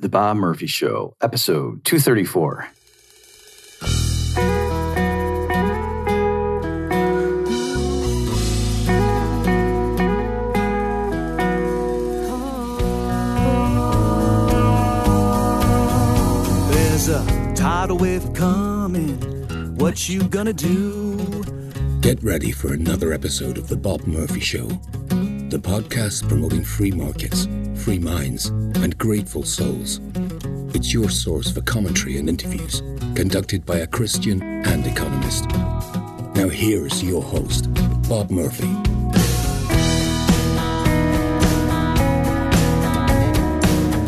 The Bob Murphy Show, episode 234. There's a tidal wave coming. What you gonna do? Get ready for another episode of The Bob Murphy Show, the podcast promoting free markets, free minds, and grateful souls. It's your source for commentary and interviews conducted by a Christian and economist. Now, here's your host, Bob Murphy.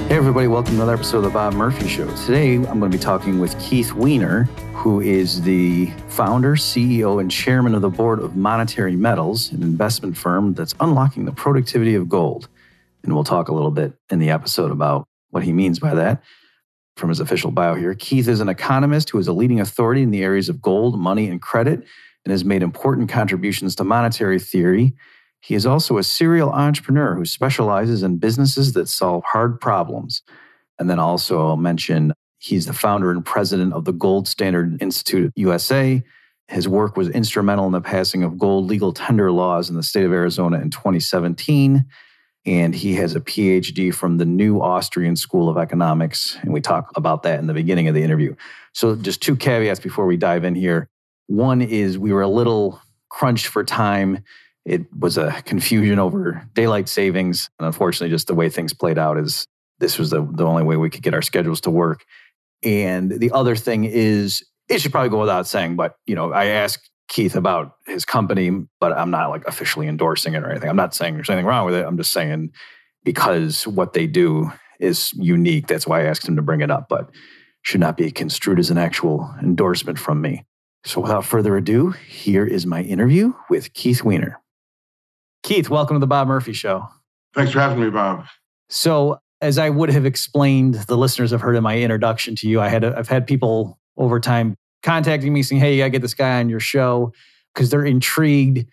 Hey, everybody, welcome to another episode of The Bob Murphy Show. Today, I'm going to be talking with Keith Weiner, who is the founder, CEO, and chairman of the board of Monetary Metals, an investment firm that's unlocking the productivity of gold. And we'll talk a little bit in the episode about what he means by that from his official bio here. Keith is an economist who is a leading authority in the areas of gold, money, and credit, and has made important contributions to monetary theory. He is also a serial entrepreneur who specializes in businesses that solve hard problems. And then also, I'll mention he's the founder and president of the Gold Standard Institute USA. His work was instrumental in the passing of gold legal tender laws in the state of Arizona in 2017 and he has a PhD from the New Austrian School of Economics. And we talk about that in the beginning of the interview. So, just two caveats before we dive in here. One is we were a little crunched for time. It was a confusion over daylight savings. And unfortunately, just the way things played out is this was the, the only way we could get our schedules to work. And the other thing is, it should probably go without saying, but you know, I asked Keith about his company, but I'm not like officially endorsing it or anything. I'm not saying there's anything wrong with it. I'm just saying because what they do is unique. That's why I asked him to bring it up, but should not be construed as an actual endorsement from me. So without further ado, here is my interview with Keith Weiner. Keith, welcome to the Bob Murphy Show. Thanks for having me, Bob. So, as I would have explained, the listeners have heard in my introduction to you, I had I've had people over time contacting me saying, "Hey, to get this guy on your show," because they're intrigued.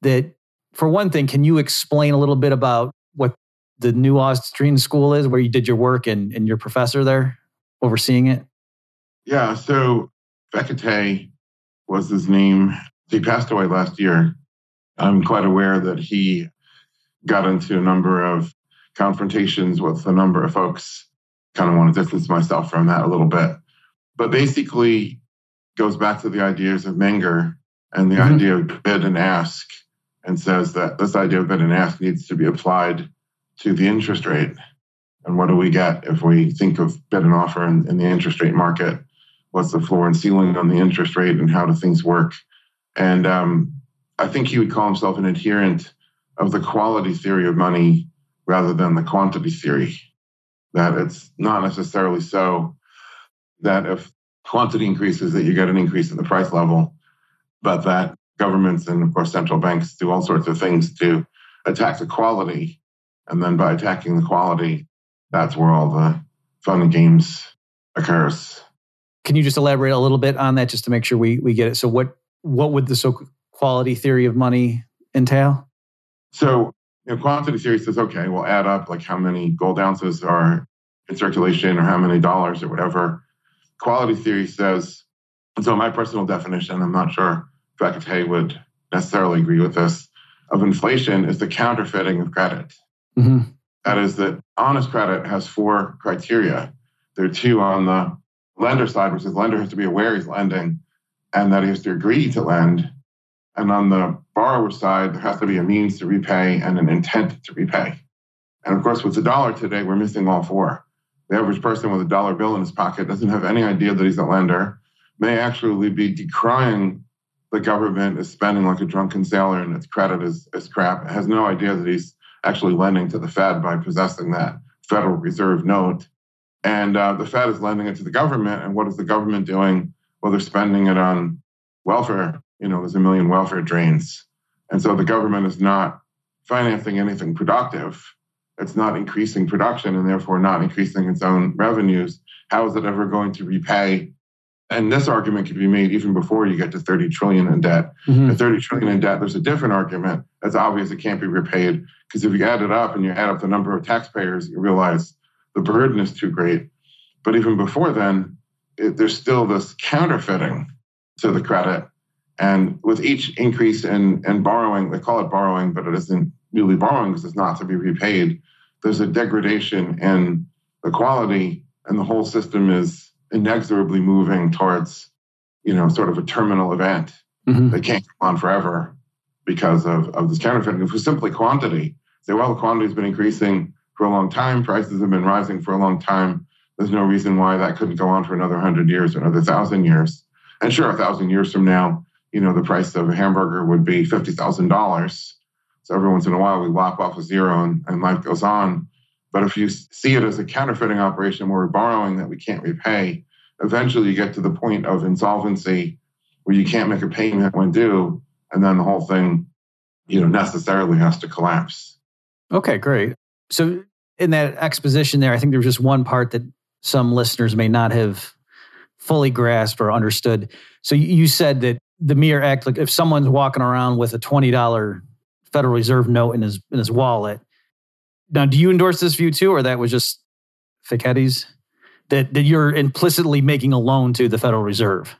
That for one thing, can you explain a little bit about what the New Austrian School is, where you did your work and, and your professor there overseeing it? Yeah. So Fekete was his name. He passed away last year. I'm quite aware that he got into a number of confrontations with a number of folks. Kind of want to distance myself from that a little bit. But basically, goes back to the ideas of Menger and the mm-hmm. idea of bid and ask, and says that this idea of bid and ask needs to be applied to the interest rate. And what do we get if we think of bid and offer in, in the interest rate market? What's the floor and ceiling on the interest rate, and how do things work? And um, I think he would call himself an adherent of the quality theory of money rather than the quantity theory. That it's not necessarily so that if quantity increases, that you get an increase in the price level, but that governments and, of course, central banks do all sorts of things to attack the quality. And then by attacking the quality, that's where all the fun and games occurs. Can you just elaborate a little bit on that just to make sure we, we get it? So what what would the so quality theory of money entail? So you know, quantity theory says, okay, we'll add up like how many gold ounces are in circulation or how many dollars or whatever quality theory says, and so my personal definition, I'm not sure Fekete would necessarily agree with this, of inflation is the counterfeiting of credit. Mm-hmm. That is that honest credit has four criteria. There are two on the lender side, which is lender has to be aware he's lending and that he has to agree to lend. And on the borrower side, there has to be a means to repay and an intent to repay. And of course, with the dollar today, we're missing all four. The average person with a dollar bill in his pocket doesn't have any idea that he's a lender, may actually be decrying the government is spending like a drunken sailor and its credit is, is crap, has no idea that he's actually lending to the Fed by possessing that Federal Reserve note. And uh, the Fed is lending it to the government. And what is the government doing? Well, they're spending it on welfare. You know, there's a million welfare drains. And so the government is not financing anything productive it's not increasing production and therefore not increasing its own revenues, how is it ever going to repay? And this argument could be made even before you get to 30 trillion in debt. Mm-hmm. At 30 trillion in debt, there's a different argument. It's obvious it can't be repaid because if you add it up and you add up the number of taxpayers, you realize the burden is too great. But even before then, it, there's still this counterfeiting to the credit. And with each increase in, in borrowing, they call it borrowing, but it isn't really borrowing because it's not to be repaid. There's a degradation in the quality, and the whole system is inexorably moving towards, you know, sort of a terminal event mm-hmm. that can't go on forever because of, of this counterfeiting. If it was simply quantity, say, well, the quantity has been increasing for a long time, prices have been rising for a long time. There's no reason why that couldn't go on for another hundred years or another thousand years. And sure, a thousand years from now, you know, the price of a hamburger would be fifty thousand dollars. So every once in a while, we lop off a zero and, and life goes on. But if you see it as a counterfeiting operation where we're borrowing that we can't repay, eventually you get to the point of insolvency where you can't make a payment when due, and then the whole thing, you know, necessarily has to collapse. Okay, great. So in that exposition there, I think there was just one part that some listeners may not have fully grasped or understood. So you said that the mere act, like if someone's walking around with a twenty dollar Federal Reserve note in his in his wallet. Now, do you endorse this view too, or that was just Fekete's? That that you're implicitly making a loan to the Federal Reserve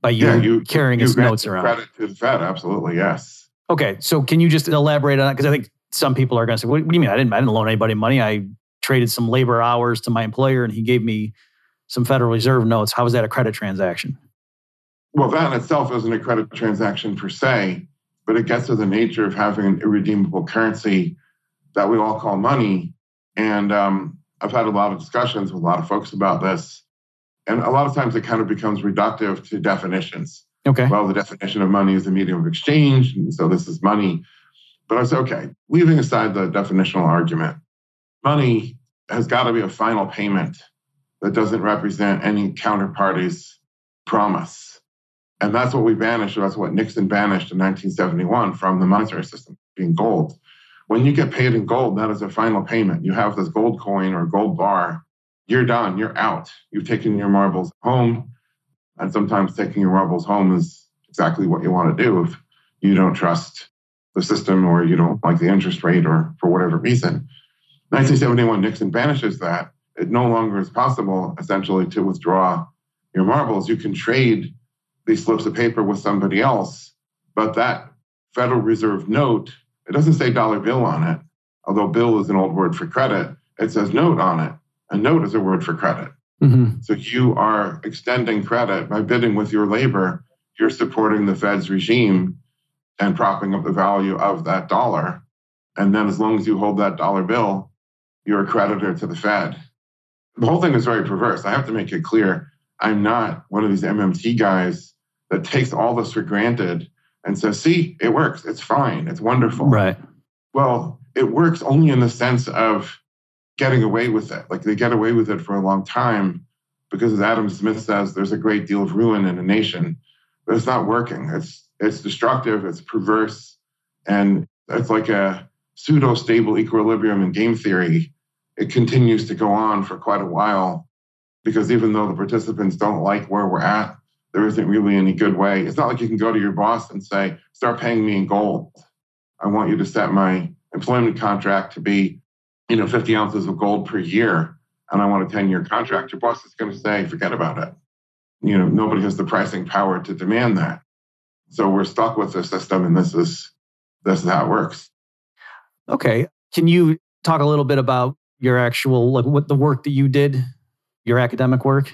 by you, yeah, you carrying you his notes around. Credit to the Fed, absolutely, yes. Okay, so can you just elaborate on that? Because I think some people are going to say, what, "What do you mean? I didn't I didn't loan anybody money. I traded some labor hours to my employer, and he gave me some Federal Reserve notes. How was that a credit transaction?" Well, that in itself isn't a credit transaction per se, but it gets to the nature of having an irredeemable currency that we all call money. And um, I've had a lot of discussions with a lot of folks about this. And a lot of times it kind of becomes reductive to definitions. Okay. Well, the definition of money is a medium of exchange. And so this is money. But I say, okay, leaving aside the definitional argument, money has got to be a final payment that doesn't represent any counterparty's promise. And that's what we banished. That's what Nixon banished in 1971 from the monetary system, being gold. When you get paid in gold, that is a final payment. You have this gold coin or gold bar, you're done, you're out. You've taken your marbles home. And sometimes taking your marbles home is exactly what you want to do if you don't trust the system or you don't like the interest rate or for whatever reason. 1971, Nixon banishes that. It no longer is possible, essentially, to withdraw your marbles. You can trade these slips of paper with somebody else. But that Federal Reserve note, it doesn't say dollar bill on it, although bill is an old word for credit. It says note on it. A note is a word for credit. Mm-hmm. So you are extending credit by bidding with your labor. You're supporting the Fed's regime and propping up the value of that dollar. And then as long as you hold that dollar bill, you're a creditor to the Fed. The whole thing is very perverse. I have to make it clear I'm not one of these MMT guys that takes all this for granted and says, see, it works. It's fine. It's wonderful. Right. Well, it works only in the sense of getting away with it. Like they get away with it for a long time because, as Adam Smith says, there's a great deal of ruin in a nation, but it's not working. It's it's destructive. It's perverse, and it's like a pseudo stable equilibrium in game theory. It continues to go on for quite a while because even though the participants don't like where we're at, there isn't really any good way. It's not like you can go to your boss and say, start paying me in gold. I want you to set my employment contract to be, you know, 50 ounces of gold per year. And I want a 10 year contract. Your boss is going to say, forget about it. You know, nobody has the pricing power to demand that. So we're stuck with the system and this is this is how it works. Okay. Can you talk a little bit about your actual like what the work that you did, your academic work?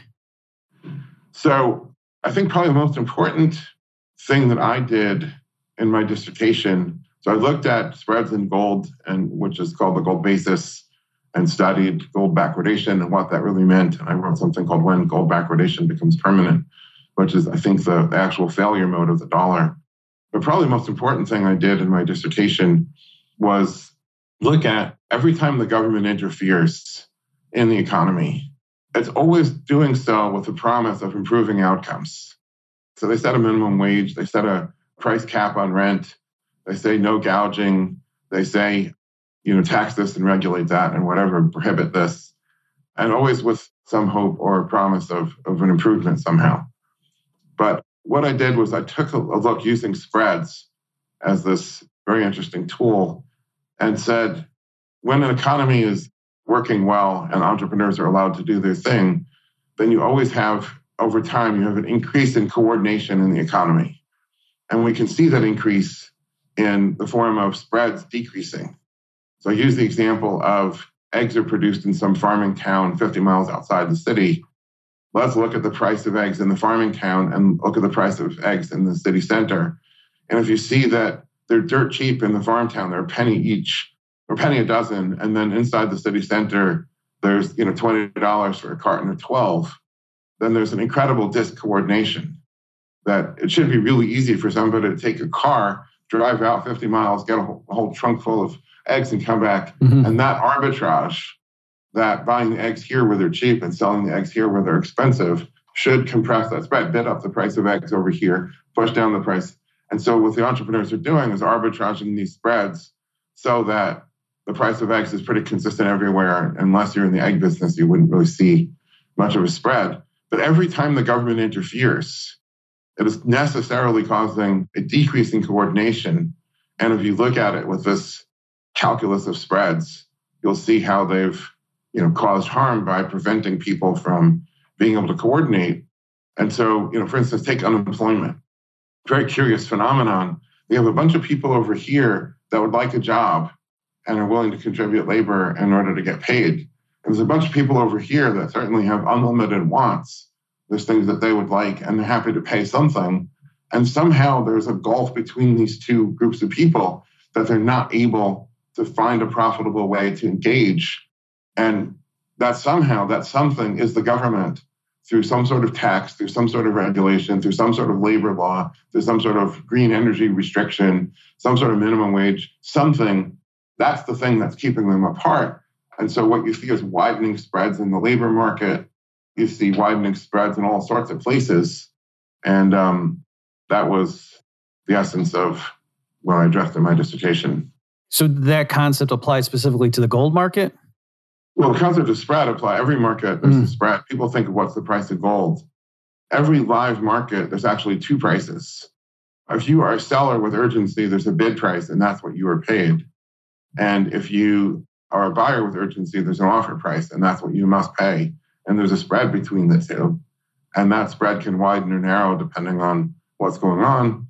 So I think probably the most important thing that I did in my dissertation. So I looked at spreads in gold, and which is called the gold basis, and studied gold backwardation and what that really meant. And I wrote something called When Gold Backwardation Becomes Permanent, which is, I think, the, actual failure mode of the dollar. But probably the most important thing I did in my dissertation was look at every time the government interferes in the economy, it's always doing so with the promise of improving outcomes. So they set a minimum wage, they set a price cap on rent, they say no gouging, they say, you know, tax this and regulate that and whatever, prohibit this, and always with some hope or promise of, of an improvement somehow. But what I did was I took a, a look using spreads as this very interesting tool and said, when an economy is working well and entrepreneurs are allowed to do their thing, then you always have, over time, you have an increase in coordination in the economy. And we can see that increase in the form of spreads decreasing. So I use the example of eggs are produced in some farming town 50 miles outside the city. Let's look at the price of eggs in the farming town and look at the price of eggs in the city center. And if you see that they're dirt cheap in the farm town, they're a penny each or penny a dozen, and then inside the city center, there's you know $20 for a carton or 12, then there's an incredible discoordination that it should be really easy for somebody to take a car, drive out 50 miles, get a whole, a whole trunk full of eggs and come back. Mm-hmm. And that arbitrage, that buying the eggs here where they're cheap and selling the eggs here where they're expensive, should compress that spread, bid up the price of eggs over here, push down the price. And so what the entrepreneurs are doing is arbitraging these spreads so that the price of eggs is pretty consistent everywhere. Unless you're in the egg business, you wouldn't really see much of a spread. But every time the government interferes, it is necessarily causing a decrease in coordination. And if you look at it with this calculus of spreads, you'll see how they've you know caused harm by preventing people from being able to coordinate. And so, you know, for instance, take unemployment. Very curious phenomenon. We have a bunch of people over here that would like a job and are willing to contribute labor in order to get paid. And there's a bunch of people over here that certainly have unlimited wants. There's things that they would like and they're happy to pay something. And somehow there's a gulf between these two groups of people that they're not able to find a profitable way to engage. And that somehow, that something is the government through some sort of tax, through some sort of regulation, through some sort of labor law, through some sort of green energy restriction, some sort of minimum wage, something. That's the thing that's keeping them apart. And so what you see is widening spreads in the labor market. You see widening spreads in all sorts of places. And um, that was the essence of what I addressed in my dissertation. So that concept applies specifically to the gold market? Well, the concept of spread apply every market. There's mm. a spread. People think of what's the price of gold. Every live market, there's actually two prices. If you are a seller with urgency, there's a bid price, and that's what you are paid. And if you are a buyer with urgency, there's an offer price, and that's what you must pay. And there's a spread between the two. And that spread can widen or narrow depending on what's going on.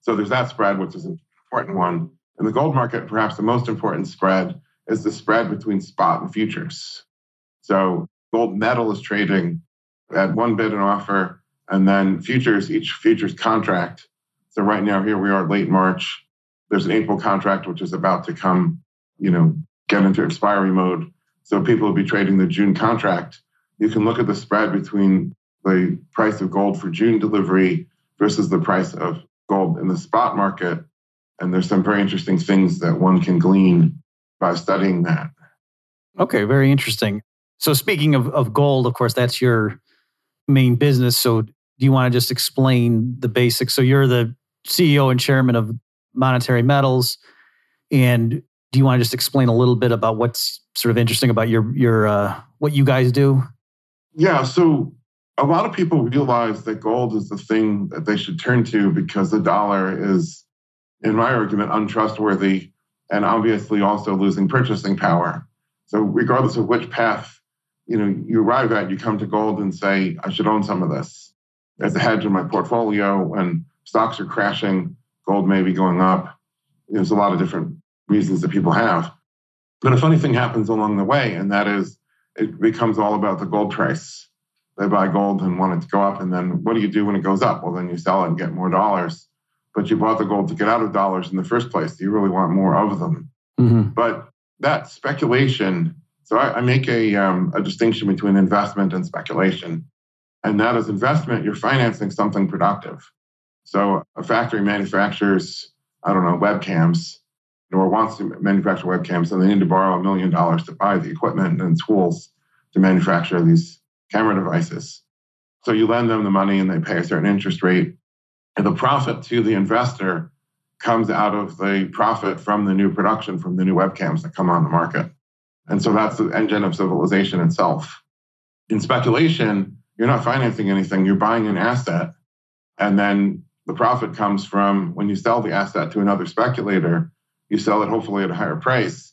So there's that spread, which is an important one. In the gold market, perhaps the most important spread is the spread between spot and futures. So gold metal is trading at one bid and offer, and then futures, each futures contract. So right now, here we are late March. There's an April contract which is about to come, you know, get into expiry mode. So people will be trading the June contract. You can look at the spread between the price of gold for June delivery versus the price of gold in the spot market and there's some very interesting things that one can glean by studying that. Okay, very interesting. So, speaking of, of gold, of course, that's your main business. So, do you want to just explain the basics? So, you're the CEO and chairman of Monetary Metals. And do you want to just explain a little bit about what's sort of interesting about your, your uh, what you guys do? Yeah. So, a lot of people realize that gold is the thing that they should turn to because the dollar is in my argument, untrustworthy and obviously also losing purchasing power. So regardless of which path you know you arrive at, you come to gold and say, I should own some of this as a hedge in my portfolio. When stocks are crashing, gold may be going up. There's a lot of different reasons that people have. But a funny thing happens along the way, and that is it becomes all about the gold price. They buy gold and want it to go up, and then what do you do when it goes up? Well, then you sell it and get more dollars but you bought the gold to get out of dollars in the first place. You really want more of them. Mm-hmm. But that speculation, so I, I make a, um, a distinction between investment and speculation. And that is investment, you're financing something productive. So a factory manufactures, I don't know, webcams or wants to manufacture webcams, and they need to borrow a million dollars to buy the equipment and tools to manufacture these camera devices. So you lend them the money and they pay a certain interest rate and the profit to the investor comes out of the profit from the new production, from the new webcams that come on the market. And so that's the engine of civilization itself. In speculation, you're not financing anything, you're buying an asset. And then the profit comes from when you sell the asset to another speculator, you sell it hopefully at a higher price.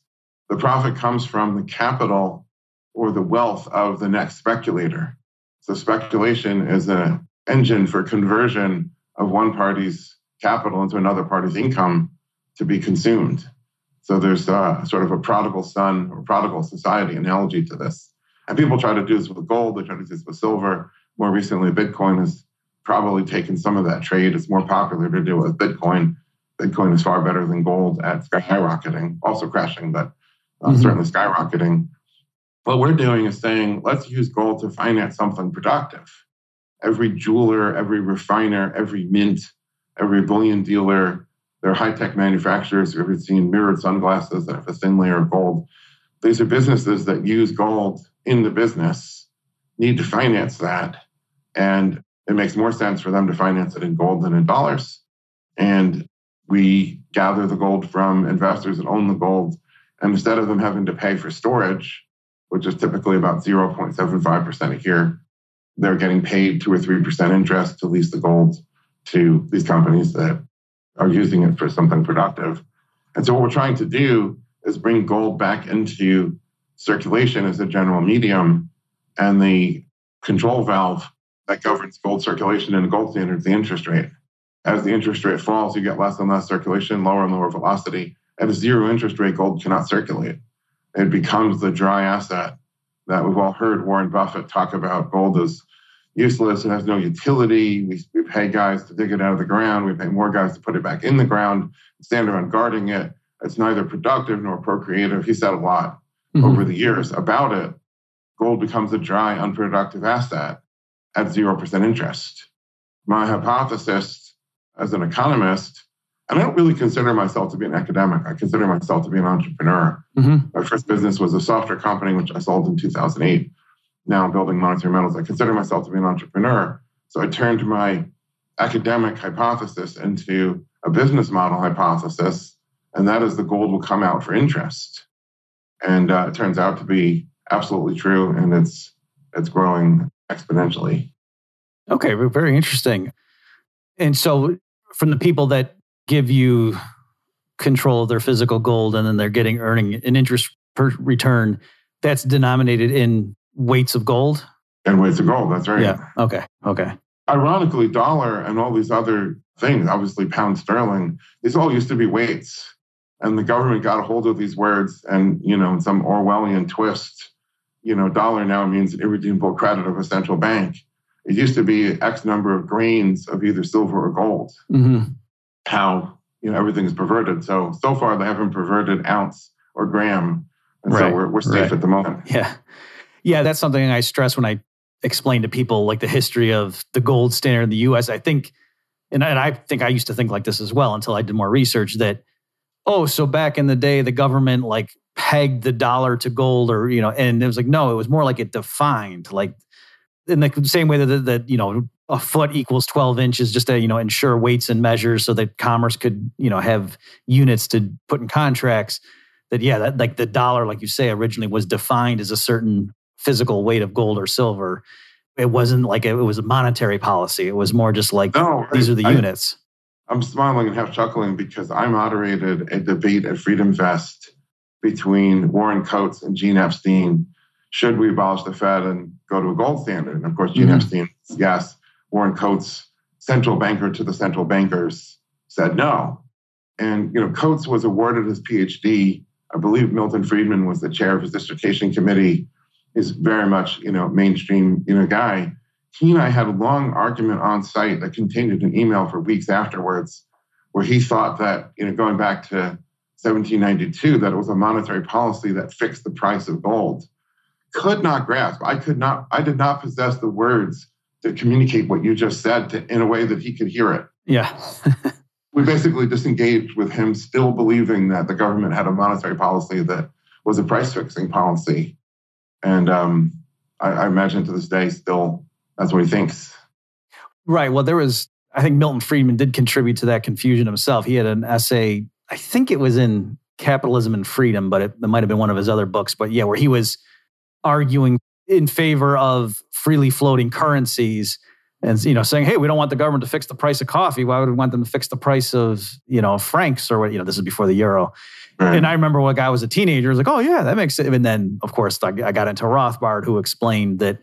the profit comes from the capital or the wealth of the next speculator. So speculation is an engine for conversion of one party's capital into another party's income to be consumed. So there's a, sort of a prodigal son or prodigal society analogy to this. And people try to do this with gold, they try to do this with silver. More recently, Bitcoin has probably taken some of that trade. It's more popular to do with Bitcoin. Bitcoin is far better than gold at skyrocketing, also crashing, but uh, mm-hmm. certainly skyrocketing. What we're doing is saying, let's use gold to finance something productive. Every jeweler, every refiner, every mint, every bullion dealer, they're high tech manufacturers. If you've seen mirrored sunglasses that have a thin layer of gold. These are businesses that use gold in the business, need to finance that. And it makes more sense for them to finance it in gold than in dollars. And we gather the gold from investors that own the gold. And instead of them having to pay for storage, which is typically about 0.75% a year, they're getting paid two or 3% interest to lease the gold to these companies that are using it for something productive. And so what we're trying to do is bring gold back into circulation as a general medium and the control valve that governs gold circulation and the gold standard is the interest rate. As the interest rate falls, you get less and less circulation, lower and lower velocity. At a zero interest rate, gold cannot circulate. It becomes the dry asset that we've all heard Warren Buffett talk about. Gold is useless. It has no utility. We, we pay guys to dig it out of the ground. We pay more guys to put it back in the ground, stand around guarding it. It's neither productive nor procreative. He said a lot mm-hmm. over the years about it. Gold becomes a dry, unproductive asset at 0% interest. My hypothesis as an economist, and I don't really consider myself to be an academic, I consider myself to be an entrepreneur. Mm-hmm. My first business was a software company, which I sold in 2008 now I'm building monetary metals. I consider myself to be an entrepreneur. So I turned my academic hypothesis into a business model hypothesis, and that is the gold will come out for interest. And uh, it turns out to be absolutely true, and it's it's growing exponentially. Okay, very interesting. And so, from the people that give you control of their physical gold, and then they're getting earning an interest per return, that's denominated in weights of gold? And weights of gold, that's right. Yeah. Okay. Okay. Ironically, dollar and all these other things, obviously pound sterling, these all used to be weights. And the government got a hold of these words and, you know, in some Orwellian twist, you know, dollar now means an irredeemable credit of a central bank. It used to be X number of grains of either silver or gold. Mm-hmm. How, you know, everything is perverted. So, so far they haven't perverted ounce or gram. And right. so we're, we're safe right. at the moment. Yeah. Yeah, that's something I stress when I explain to people like the history of the gold standard in the US. I think, and, and I think I used to think like this as well until I did more research that, oh, so back in the day, the government like pegged the dollar to gold or, you know, and it was like, no, it was more like it defined, like in the same way that, that you know, a foot equals 12 inches just to, you know, ensure weights and measures so that commerce could, you know, have units to put in contracts that yeah that like the dollar like you say originally was defined as a certain physical weight of gold or silver. It wasn't like it was a monetary policy. It was more just like no, these are the I, units. I'm smiling and half chuckling because I moderated a debate at Freedom Fest between Warren Coats and Gene Epstein. Should we abolish the Fed and go to a gold standard? And of course, Gene mm-hmm. Epstein, yes. Warren Coats, central banker to the central bankers, said no. And you know, Coats was awarded his PhD. I believe Milton Friedman was the chair of his dissertation committee is very much, you know, mainstream, you know, guy. He and I had a long argument on site that continued an email for weeks afterwards, where he thought that, you know, going back to 1792, that it was a monetary policy that fixed the price of gold. Could not grasp. I could not, I did not possess the words to communicate what you just said to, in a way that he could hear it. Yeah. we basically disengaged with him still believing that the government had a monetary policy that was a price fixing policy. And um, I, I imagine to this day, still, that's what he thinks. Right. Well, there was, I think Milton Friedman did contribute to that confusion himself. He had an essay, I think it was in Capitalism and Freedom, but it, it might have been one of his other books. But yeah, where he was arguing in favor of freely floating currencies and you know saying hey we don't want the government to fix the price of coffee why would we want them to fix the price of you know francs or what you know this is before the euro Right. and i remember when guy was a teenager I was like oh yeah that makes sense and then of course i I got into rothbard who explained that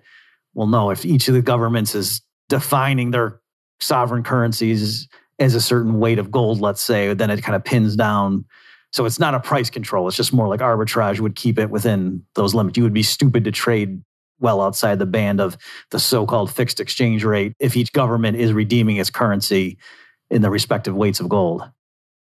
well no if each of the governments is defining their sovereign currencies as a certain weight of gold let's say then it kind of pins down so it's not a price control it's just more like arbitrage would keep it within those limits you would be stupid to trade well outside the band of the so-called fixed exchange rate if each government is redeeming its currency in the respective weights of gold.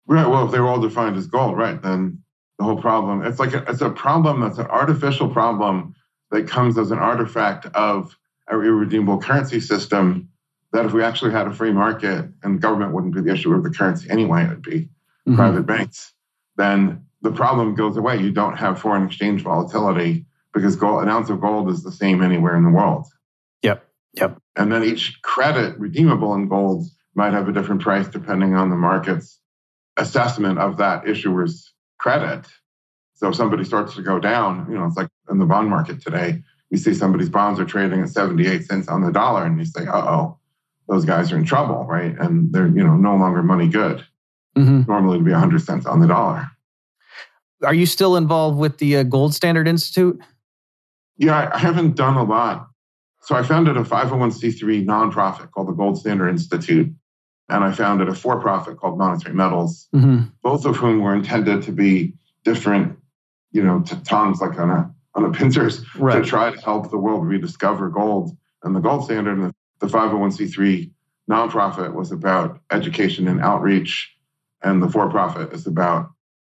Right. Well, if they were all defined as gold, right, then the whole problem, it's like a, it's a problem that's an artificial problem that comes as an artifact of a irredeemable currency system that if we actually had a free market and government wouldn't be the issuer of the currency anyway, it would be Mhm. private banks, then the problem goes away. You don't have foreign exchange volatility because gold, an ounce of gold is the same anywhere in the world. Yep. Yep. And then each credit redeemable in gold might have a different price depending on the market's assessment of that issuer's credit. So if somebody starts to go down, you know, it's like in the bond market today, you see somebody's bonds are trading at 78 cents on the dollar, and you say, uh oh, those guys are in trouble, right? And they're, you know, no longer money good. Mhm. Normally it'd be 100 cents on the dollar. Are you still involved with the uh, Gold Standard Institute? Yeah, I- haven't done a lot. So I founded a 501c3 nonprofit called the Gold Standard Institute, and I founded a for profit called Monetary Metals, Mm-hmm. both of whom were intended to be different, you know, t- tongues like on a on a pincers Right. to try to help the world rediscover gold. And the gold standard and the 501c3 nonprofit was about education and outreach, and the for-profit is about,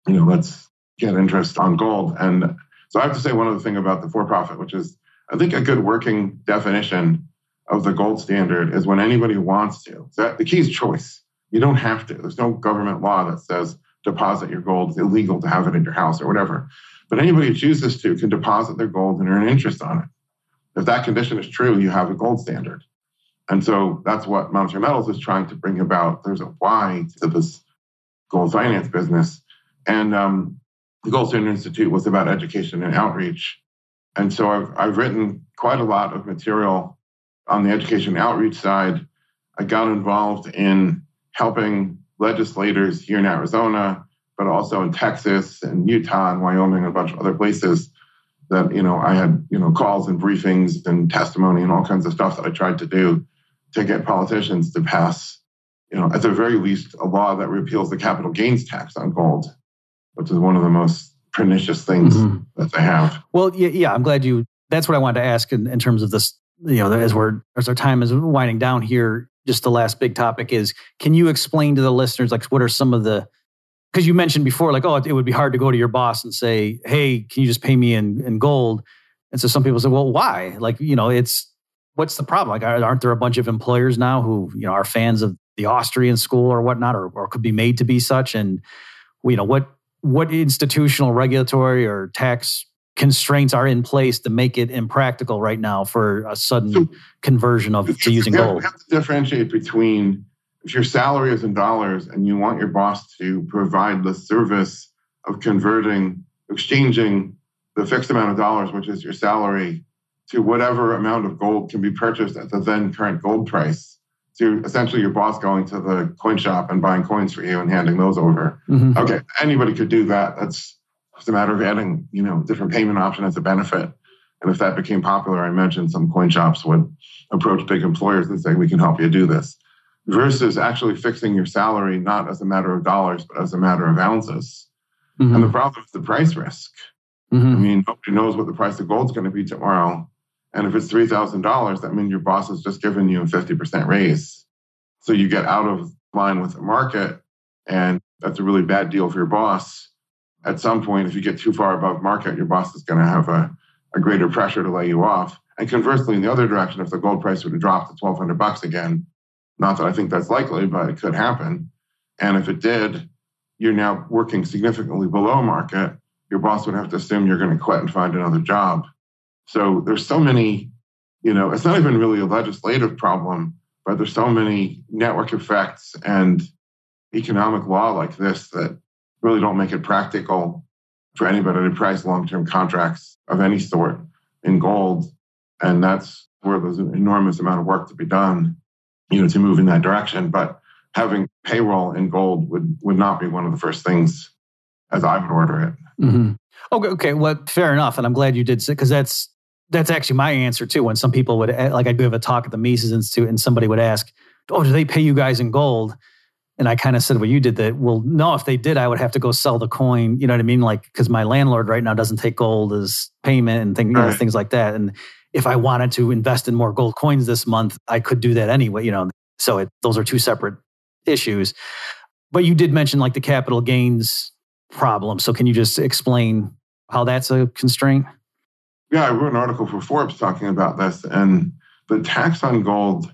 you know, let's get interest on gold. And so I have to say one other thing about the for-profit, which is I think a good working definition of the gold standard is when anybody wants to. So the key is choice. You don't have to. There's no government law that says deposit your gold. It's illegal to have it in your house or whatever. But anybody who chooses to can deposit their gold and earn interest on it. If that condition is true, you have a gold standard. And so that's what Monetary Metals is trying to bring about. There's a why to this gold finance business. And um, the Gold Standard Institute was about education and outreach. And so I've, I've written quite a lot of material on the education outreach side. I got involved in helping legislators here in Arizona, but also in Texas and Utah and Wyoming and a bunch of other places that, you know, I had, you know, calls and briefings and testimony and all kinds of stuff that I tried to do to get politicians to pass, you know, at the very least, a law that repeals the capital gains tax on gold, which is one of the most pernicious things Mhm. that they have. Well, yeah, yeah, I'm glad you. That's what I wanted to ask in, in terms of this. You know, as we're as our time is winding down here, just the last big topic is: Can you explain to the listeners like what are some of the? Because you mentioned before, like, oh, it, it would be hard to go to your boss and say, "Hey, can you just pay me in in gold?" And so some people say, "Well, why?" Like, you know, it's what's the problem? Like, aren't there a bunch of employers now who you know are fans of the Austrian school or whatnot, or, or could be made to be such? And you know, what what institutional, regulatory, or tax constraints are in place to make it impractical right now for a sudden So- conversion of to using gold? You have to differentiate between if your salary is in dollars and you want your boss to provide the service of converting, exchanging the fixed amount of dollars, which is your salary, to whatever amount of gold can be purchased at the then current gold price. To essentially your boss going to the coin shop and buying coins for you and handing those over. Mhm. Okay, anybody could do that. That's just a matter of adding, you know, different payment option as a benefit. And if that became popular, I mentioned some coin shops would approach big employers and say, "We can help you do this." Versus actually fixing your salary not as a matter of dollars, but as a matter of ounces. And the problem is the price risk. I Mhm. mean, nobody knows what the price of gold's going to be tomorrow. And if it's three thousand dollars, that means your boss has just given you a fifty percent raise. So you get out of line with the market, and that's a really bad deal for your boss. At some point, if you get too far above market, your boss is going to have a, a greater pressure to lay you off. And conversely, in the other direction, if the gold price were to drop to twelve hundred bucks again, not that I think that's likely, but it could happen. And if it did, you're now working significantly below market your boss would have to assume you're going to quit and find another job. So there's so many, you know, it's not even really a legislative problem, but there's so many network effects and economic law like this that really don't make it practical for anybody to price long-term contracts of any sort in gold. And that's where there's an enormous amount of work to be done, you know, to move in that direction. But having payroll in gold would would not be one of the first things as I would order it. Mm-hmm. Okay, okay, well, fair enough, and I'm glad you did because that's that's actually my answer too. When some people would eh, like, I'd give a talk at the Mises Institute, and somebody would ask, "Oh, do they pay you guys in gold?" And I kind of said, "Well, you did that." Well, no, if they did, I would have to go sell the coin. You know what I mean? Like, because my landlord right now doesn't take gold as payment and things, you know, things like that. And if I wanted to invest in more gold coins this month, I could do that anyway. You know, so it, those are two separate issues. But you did mention like the capital gains problem. So can you just explain how that's a constraint? Yeah, I wrote an article for Forbes talking about this, and the tax on gold.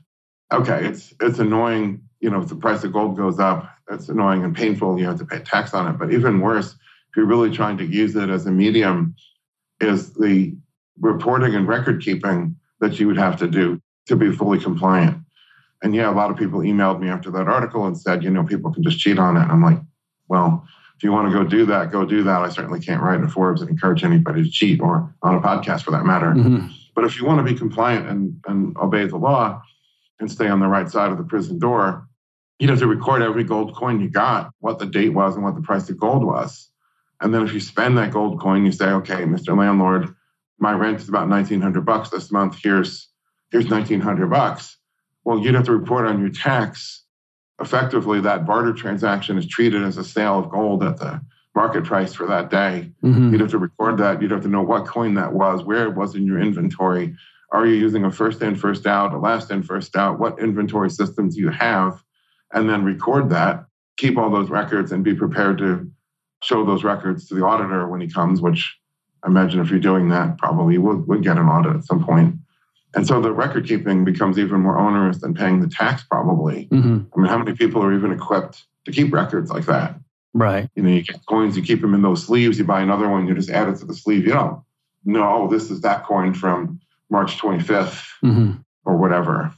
Okay, it's it's annoying. You know, if the price of gold goes up, it's annoying and painful. You have to pay tax on it. But even worse, if you're really trying to use it as a medium, is the reporting and record keeping that you would have to do to be fully compliant. And yeah, a lot of people emailed me after that article and said, you know, people can just cheat on it. And I'm like, well, if you want to go do that, go do that. I certainly can't write in Forbes and encourage anybody to cheat or on a podcast for that matter. Mhm. But if you want to be compliant and, and obey the law and stay on the right side of the prison door, you'd have to record every gold coin you got, what the date was and what the price of gold was. And then if you spend that gold coin, you say, okay, Mr. Landlord, my rent is about 1900 bucks this month. Here's here's 1900 bucks. Well, you'd have to report on your tax. Effectively, that barter transaction is treated as a sale of gold at the market price for that day. Mhm. You'd have to record that. You'd have to know what coin that was, where it was in your inventory. Are you using a first in, first out, a last in, first out? What inventory systems do you have? And then record that, keep all those records, and be prepared to show those records to the auditor when he comes, which I imagine if you're doing that, probably would, would get an audit at some point. And so the record keeping becomes even more onerous than paying the tax, probably. Mhm. I mean, how many people are even equipped to keep records like that? Right. You know, you get coins, you keep them in those sleeves, you buy another one, you just add it to the sleeve. You don't know, oh, this is that coin from March 25th Mhm. or whatever.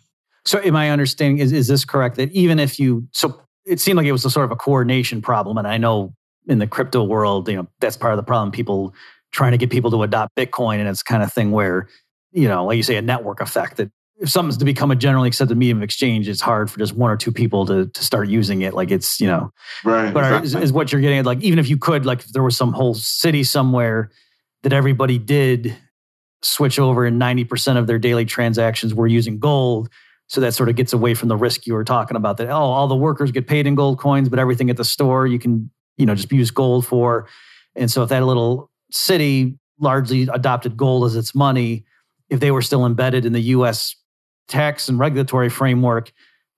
So, am I understanding? Is, is this correct that even if you, so it seemed like it was a sort of a coordination problem. And I know in the crypto world, you know, that's part of the problem. People trying to get people to adopt Bitcoin. And it's kind of thing where, you know, like you say, a network effect that if something's to become a generally accepted medium of exchange, it's hard for just one or two people to, to start using it. Like it's, you know, Right. but are, is, is what you're getting at, like, even if you could, like, if there was some whole city somewhere that everybody did switch over and 90% of their daily transactions were using gold. So that sort of gets away from the risk you were talking about that, oh, all the workers get paid in gold coins, but everything at the store you can, you know, just use gold for. And so if that little city largely adopted gold as its money, if they were still embedded in the US tax and regulatory framework,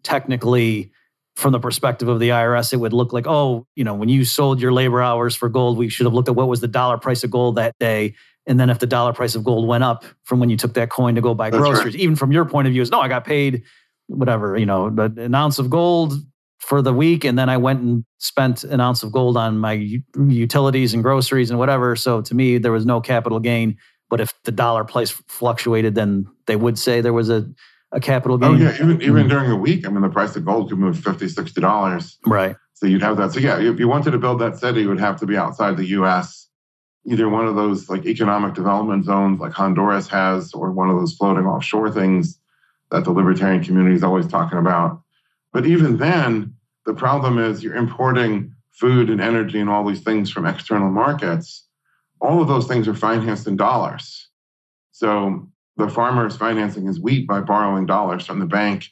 technically from the perspective of the IRS, it would look like, oh, you know, when you sold your labor hours for gold, we should have looked at what was the dollar price of gold that day. And then if the dollar price of gold went up from when you took that coin to go buy That's right. groceries, even from your point of view, is no, I got paid whatever, you know, an ounce of gold for the week. And then I went and spent an ounce of gold on my utilities and groceries and whatever. So to me, there was no capital gain. But if the dollar price fluctuated, then they would say there was a, a capital Oh, yeah. Even, even mm-hmm. during a week, I mean, the price of gold could move 50 $60. Right. So you'd have that. So yeah, if you wanted to build that city, it would have to be outside the U.S. Either one of those like economic development zones, like Honduras has, or one of those floating offshore things that the libertarian community is always talking about. But even then, the problem is you're importing food and energy and all these things from external markets. All of those things are financed in dollars. So the farmer is financing his wheat by borrowing dollars from the bank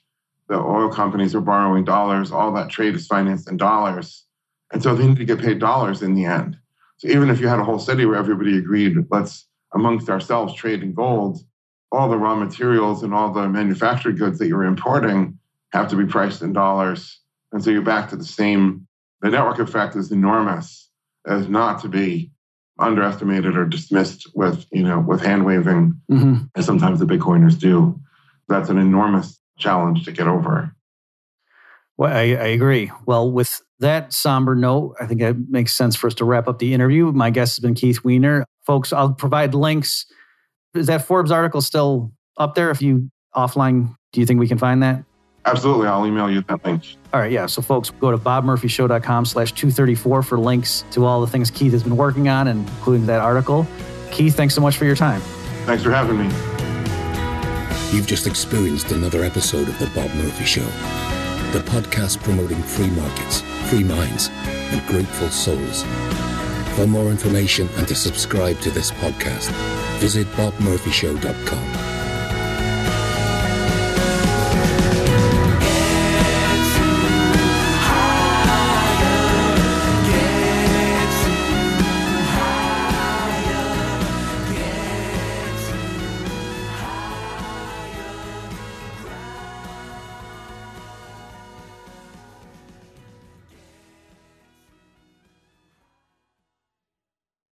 the oil companies are borrowing dollars. All that trade is financed in dollars. And so they need to get paid dollars in the end. So even if you had a whole city where everybody agreed, let's amongst ourselves trade in gold, all the raw materials and all the manufactured goods that you're importing have to be priced in dollars. And so you're back to the same, the network effect is enormous as not to be underestimated or dismissed with, you know, with hand waving hmm as sometimes the Bitcoiners do. That's an enormous challenge to get over. Well, I, I agree. Well, with that somber note, I think it makes sense for us to wrap up the interview. My guest has been Keith Weiner. Folks, I'll provide links. Is that Forbes article still up there? If you offline, do you think we can find that? Absolutely. I'll email you that link. All right. Yeah. So, folks, go to bobmurphyshow.com slash 234 for links to all the things Keith has been working on, including that article. Keith, thanks so much for your time. Thanks for having me. You've just experienced another episode of The Bob Murphy Show, the podcast promoting free markets, free minds, and grateful souls. For more information and to subscribe to this podcast, visit bobmurphyshow.com.